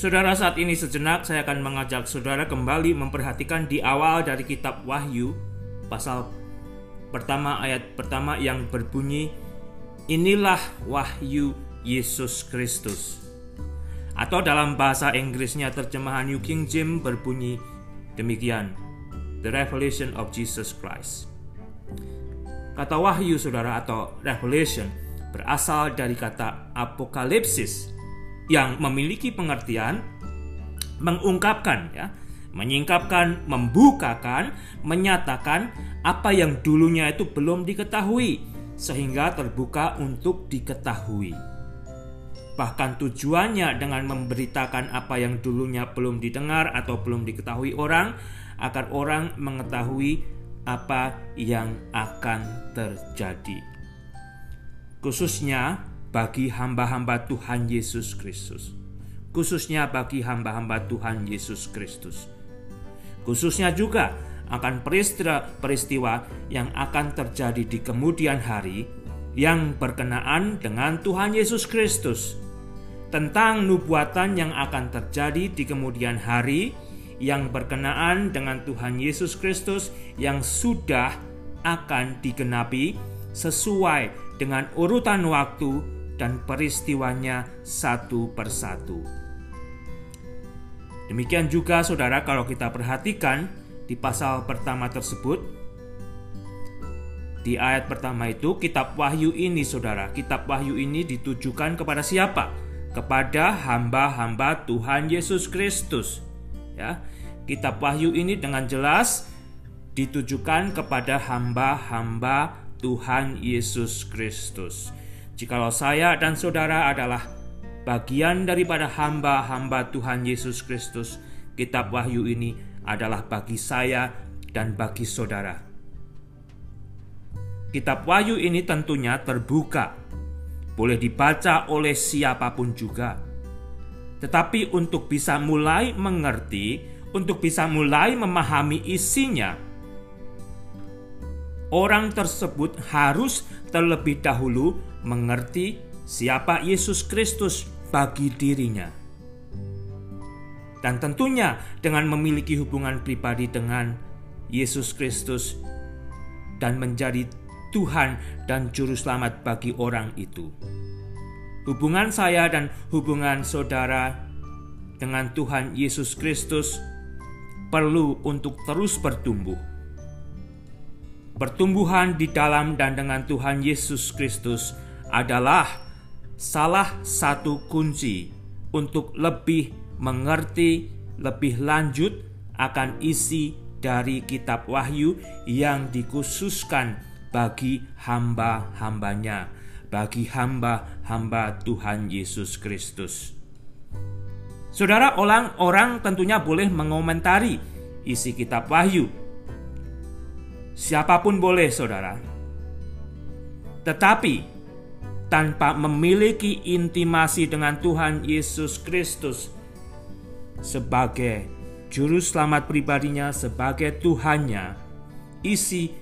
Saudara, saat ini sejenak saya akan mengajak saudara kembali memperhatikan di awal dari kitab Wahyu, pasal pertama ayat pertama yang berbunyi, Inilah Wahyu Yesus Kristus. Atau dalam bahasa Inggrisnya terjemahan New King James berbunyi demikian, The Revelation of Jesus Christ. Kata wahyu saudara atau revelation berasal dari kata apokalipsis yang memiliki pengertian mengungkapkan ya, menyingkapkan, membukakan, menyatakan apa yang dulunya itu belum diketahui sehingga terbuka untuk diketahui. Bahkan tujuannya dengan memberitakan apa yang dulunya belum didengar atau belum diketahui orang agar orang mengetahui apa yang akan terjadi. Khususnya bagi hamba-hamba Tuhan Yesus Kristus. Khususnya bagi hamba-hamba Tuhan Yesus Kristus. Khususnya juga akan peristiwa-peristiwa yang akan terjadi di kemudian hari yang berkenaan dengan Tuhan Yesus Kristus. Tentang nubuatan yang akan terjadi di kemudian hari yang berkenaan dengan Tuhan Yesus Kristus yang sudah akan digenapi sesuai dengan urutan waktu dan peristiwanya satu persatu. Demikian juga saudara kalau kita perhatikan di pasal pertama tersebut di ayat pertama itu kitab Wahyu ini saudara, kitab Wahyu ini ditujukan kepada siapa? Kepada hamba-hamba Tuhan Yesus Kristus. Ya. Kitab Wahyu ini dengan jelas ditujukan kepada hamba-hamba Tuhan Yesus Kristus. Jikalau saya dan saudara adalah bagian daripada hamba-hamba Tuhan Yesus Kristus, kitab Wahyu ini adalah bagi saya dan bagi saudara. Kitab Wahyu ini tentunya terbuka, boleh dibaca oleh siapa pun juga. Tetapi untuk bisa mulai mengerti, untuk bisa mulai memahami isinya, orang tersebut harus terlebih dahulu mengerti siapa Yesus Kristus bagi dirinya. Dan tentunya dengan memiliki hubungan pribadi dengan Yesus Kristus dan menjadi Tuhan dan Juru Selamat bagi orang itu. Hubungan saya dan hubungan saudara dengan Tuhan Yesus Kristus perlu untuk terus bertumbuh. Pertumbuhan di dalam dan dengan Tuhan Yesus Kristus adalah salah satu kunci untuk lebih mengerti lebih lanjut akan isi dari kitab Wahyu yang dikhususkan bagi hamba-hambanya, bagi hamba-hamba Tuhan Yesus Kristus. Saudara, orang-orang tentunya boleh mengomentari isi kitab Wahyu. Siapa pun boleh, saudara. Tetapi tanpa memiliki intimasi dengan Tuhan Yesus Kristus sebagai juru selamat pribadinya, sebagai Tuhannya, isi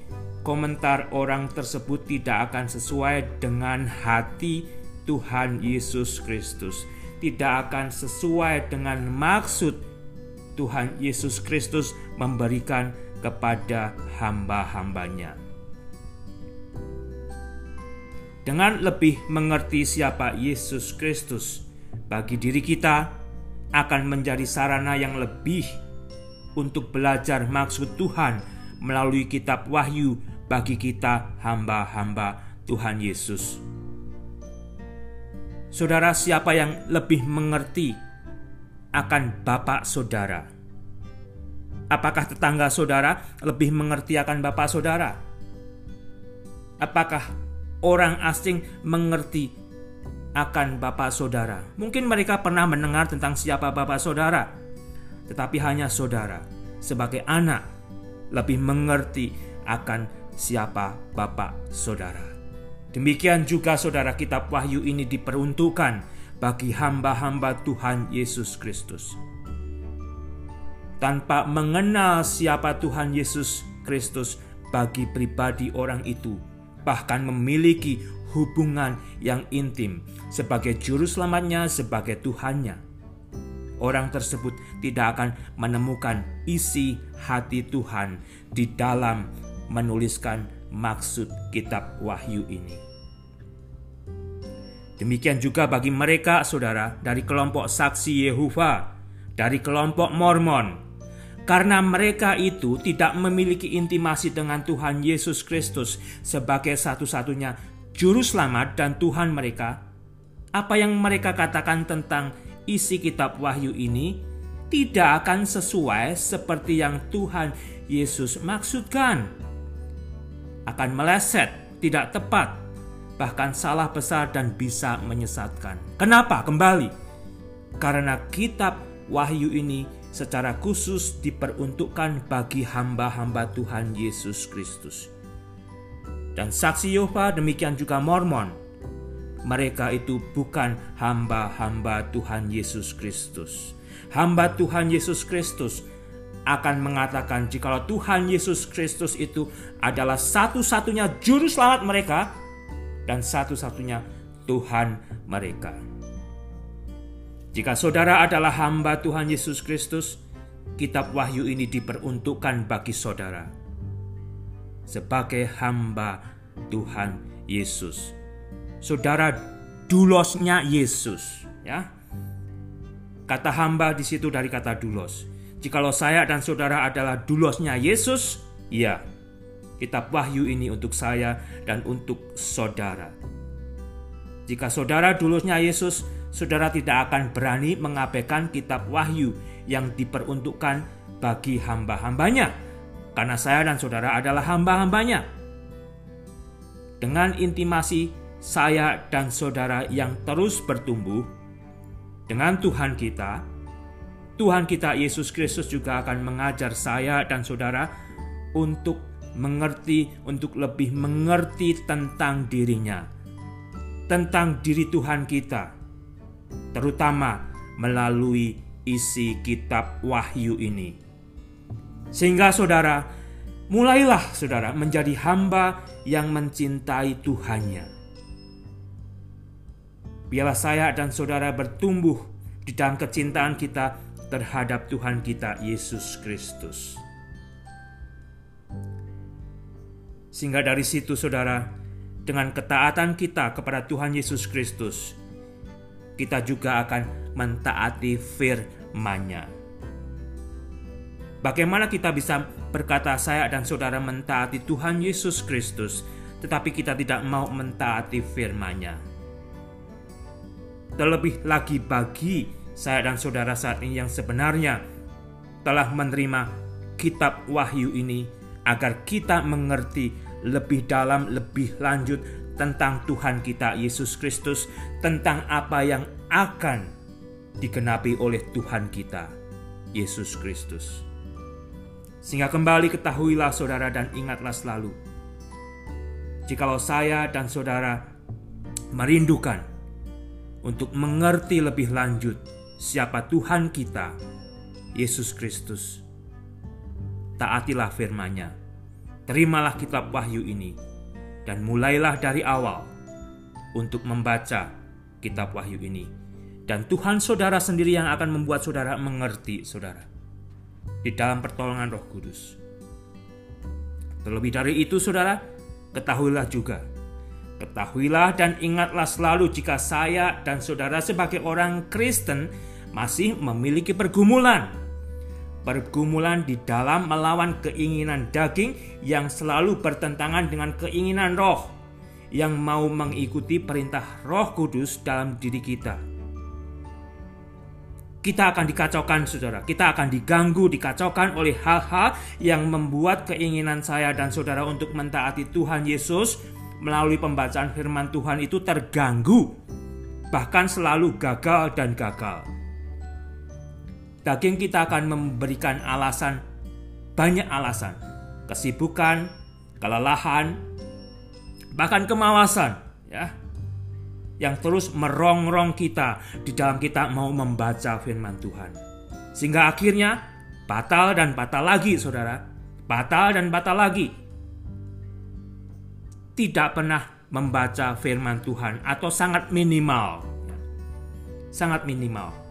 komentar orang tersebut tidak akan sesuai dengan hati Tuhan Yesus Kristus, tidak akan sesuai dengan maksud Tuhan Yesus Kristus memberikan kepada hamba-hambanya. Dengan lebih mengerti siapa Yesus Kristus bagi diri kita akan menjadi sarana yang lebih untuk belajar maksud Tuhan melalui kitab Wahyu bagi kita hamba-hamba Tuhan Yesus. Saudara, siapa yang lebih mengerti akan Bapak Saudara? Apakah tetangga saudara lebih mengerti akan Bapak Saudara? Apakah orang asing mengerti akan bapak saudara. Mungkin mereka pernah mendengar tentang siapa bapak saudara, tetapi hanya saudara sebagai anak lebih mengerti akan siapa bapak saudara. Demikian juga saudara kitab Wahyu ini diperuntukkan bagi hamba-hamba Tuhan Yesus Kristus. Tanpa mengenal siapa Tuhan Yesus Kristus bagi pribadi orang itu, bahkan memiliki hubungan yang intim sebagai juru selamatnya, sebagai Tuhannya. orang tersebut tidak akan menemukan isi hati Tuhan di dalam menuliskan maksud kitab Wahyu ini. Demikian juga bagi mereka, saudara, dari kelompok saksi Yehova, dari kelompok Mormon, karena mereka itu tidak memiliki intimasi dengan Tuhan Yesus Kristus sebagai satu-satunya juru selamat dan Tuhan mereka. Apa yang mereka katakan tentang isi kitab Wahyu ini tidak akan sesuai seperti yang Tuhan Yesus maksudkan. Akan meleset, tidak tepat, bahkan salah besar dan bisa menyesatkan. Kenapa? Kembali, karena kitab Wahyu ini secara khusus diperuntukkan bagi hamba-hamba Tuhan Yesus Kristus. Dan saksi Yehova demikian juga Mormon. Mereka itu bukan hamba-hamba Tuhan Yesus Kristus. Hamba Tuhan Yesus Kristus akan mengatakan jikalau Tuhan Yesus Kristus itu adalah satu-satunya juru selamat mereka, dan satu-satunya Tuhan mereka. Jika saudara adalah hamba Tuhan Yesus Kristus, kitab Wahyu ini diperuntukkan bagi saudara sebagai hamba Tuhan Yesus. Saudara dulosnya Yesus, ya. Kata hamba di situ dari kata dulos. Jikalau saya dan saudara adalah dulosnya Yesus, ya, kitab Wahyu ini untuk saya dan untuk saudara. Jika saudara dulusnya Yesus, saudara tidak akan berani mengabaikan kitab Wahyu yang diperuntukkan bagi hamba-hambanya, karena saya dan saudara adalah hamba-hambanya. Dengan intimasi saya dan saudara yang terus bertumbuh dengan Tuhan kita, Tuhan kita Yesus Kristus juga akan mengajar saya dan saudara untuk mengerti untuk lebih mengerti tentang dirinya, tentang diri Tuhan kita, terutama melalui isi kitab Wahyu ini. Sehingga saudara, mulailah saudara menjadi hamba yang mencintai Tuhannya. Biarlah saya dan saudara bertumbuh di dalam kecintaan kita terhadap Tuhan kita Yesus Kristus. Sehingga dari situ saudara, dengan ketaatan kita kepada Tuhan Yesus Kristus, kita juga akan mentaati firman-Nya. Bagaimana kita bisa berkata saya dan saudara mentaati Tuhan Yesus Kristus, tetapi kita tidak mau mentaati firman-Nya? Terlebih lagi bagi saya dan saudara saat ini yang sebenarnya telah menerima kitab wahyu ini agar kita mengerti lebih dalam, lebih lanjut tentang Tuhan kita Yesus Kristus, tentang apa yang akan digenapi oleh Tuhan kita Yesus Kristus. Sehingga kembali ketahuilah saudara dan ingatlah selalu, jikalau saya dan saudara merindukan untuk mengerti lebih lanjut siapa Tuhan kita, Yesus Kristus, taatilah firman-Nya terimalah kitab Wahyu ini dan mulailah dari awal untuk membaca kitab Wahyu ini. Dan Tuhan saudara sendiri yang akan membuat saudara mengerti saudara di dalam pertolongan Roh Kudus. Terlebih dari itu saudara, ketahuilah juga Ketahuilah dan ingatlah selalu jika saya dan saudara sebagai orang Kristen masih memiliki pergumulan pergumulan di dalam melawan keinginan daging yang selalu bertentangan dengan keinginan roh yang mau mengikuti perintah Roh Kudus dalam diri kita. Kita akan dikacaukan, saudara. Kita akan diganggu, dikacaukan oleh hal-hal yang membuat keinginan saya dan saudara untuk mentaati Tuhan Yesus melalui pembacaan firman Tuhan itu terganggu, bahkan selalu gagal dan gagal daging kita akan memberikan alasan, banyak alasan, kesibukan, kelelahan, bahkan kemalasan, ya, yang terus merongrong kita di dalam kita mau membaca firman Tuhan. Sehingga akhirnya batal dan batal lagi, saudara, batal dan batal lagi. Tidak pernah membaca firman Tuhan atau sangat minimal, sangat minimal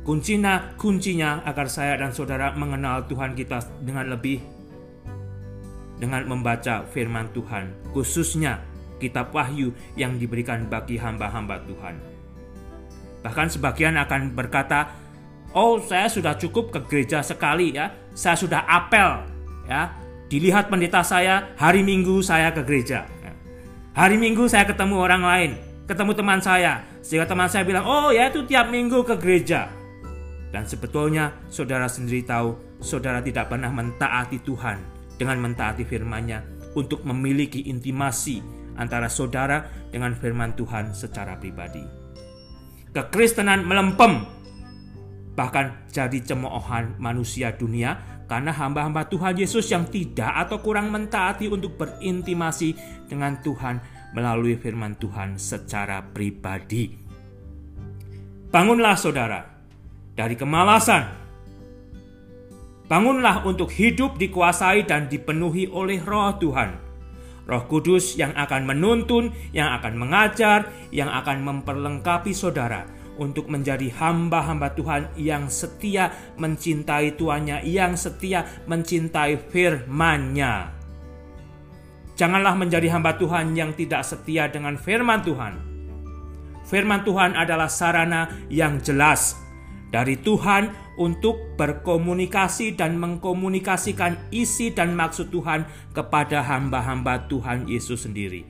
Kuncinya, kuncinya agar saya dan saudara mengenal Tuhan kita dengan lebih dengan membaca firman Tuhan, khususnya kitab Wahyu yang diberikan bagi hamba-hamba Tuhan. Bahkan sebagian akan berkata, "Oh, saya sudah cukup ke gereja sekali ya. Saya sudah apel ya. Dilihat pendeta saya, hari Minggu saya ke gereja. Hari Minggu saya ketemu orang lain, ketemu teman saya. Sehingga teman saya bilang, "Oh, ya itu tiap minggu ke gereja." Dan sebetulnya saudara sendiri tahu, saudara tidak pernah mentaati Tuhan dengan mentaati firman-Nya untuk memiliki intimasi antara saudara dengan firman Tuhan secara pribadi. Kekristenan melempem bahkan jadi cemoohan manusia dunia karena hamba-hamba Tuhan Yesus yang tidak atau kurang mentaati untuk berintimasi dengan Tuhan melalui firman Tuhan secara pribadi. Bangunlah saudara, dari kemalasan. Bangunlah untuk hidup dikuasai dan dipenuhi oleh Roh Tuhan. Roh Kudus yang akan menuntun, yang akan mengajar, yang akan memperlengkapi saudara untuk menjadi hamba-hamba Tuhan yang setia mencintai tuannya, yang setia mencintai firman-Nya. Janganlah menjadi hamba Tuhan yang tidak setia dengan firman Tuhan. Firman Tuhan adalah sarana yang jelas dari Tuhan untuk berkomunikasi dan mengkomunikasikan isi dan maksud Tuhan kepada hamba-hamba Tuhan Yesus sendiri.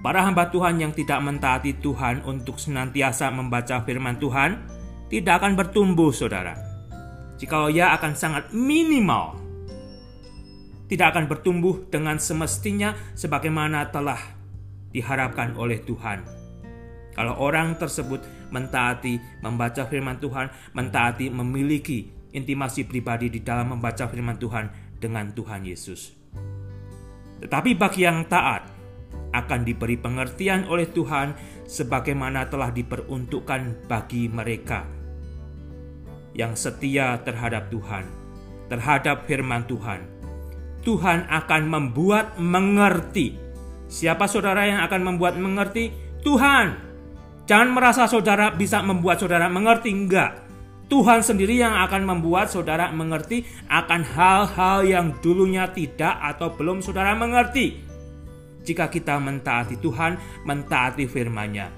Para hamba Tuhan yang tidak mentaati Tuhan untuk senantiasa membaca firman Tuhan tidak akan bertumbuh, saudara. Jikalau ia akan sangat minimal, tidak akan bertumbuh dengan semestinya sebagaimana telah diharapkan oleh Tuhan. Kalau orang tersebut mentaati membaca firman Tuhan, mentaati memiliki intimasi pribadi di dalam membaca firman Tuhan dengan Tuhan Yesus. Tetapi bagi yang taat akan diberi pengertian oleh Tuhan sebagaimana telah diperuntukkan bagi mereka yang setia terhadap Tuhan, terhadap firman Tuhan. Tuhan akan membuat mengerti. Siapa saudara yang akan membuat mengerti? Tuhan Jangan merasa saudara bisa membuat saudara mengerti, enggak. Tuhan sendiri yang akan membuat saudara mengerti akan hal-hal yang dulunya tidak atau belum saudara mengerti. Jika kita mentaati Tuhan, mentaati firman-Nya.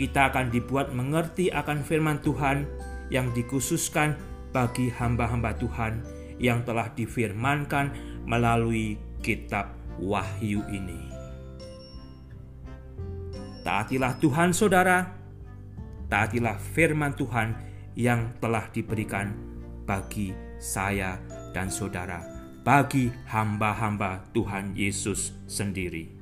Kita akan dibuat mengerti akan firman Tuhan yang dikhususkan bagi hamba-hamba Tuhan yang telah difirmankan melalui kitab Wahyu ini. Taatilah Tuhan saudara, taatilah firman Tuhan yang telah diberikan bagi saya dan saudara, bagi hamba-hamba Tuhan Yesus sendiri.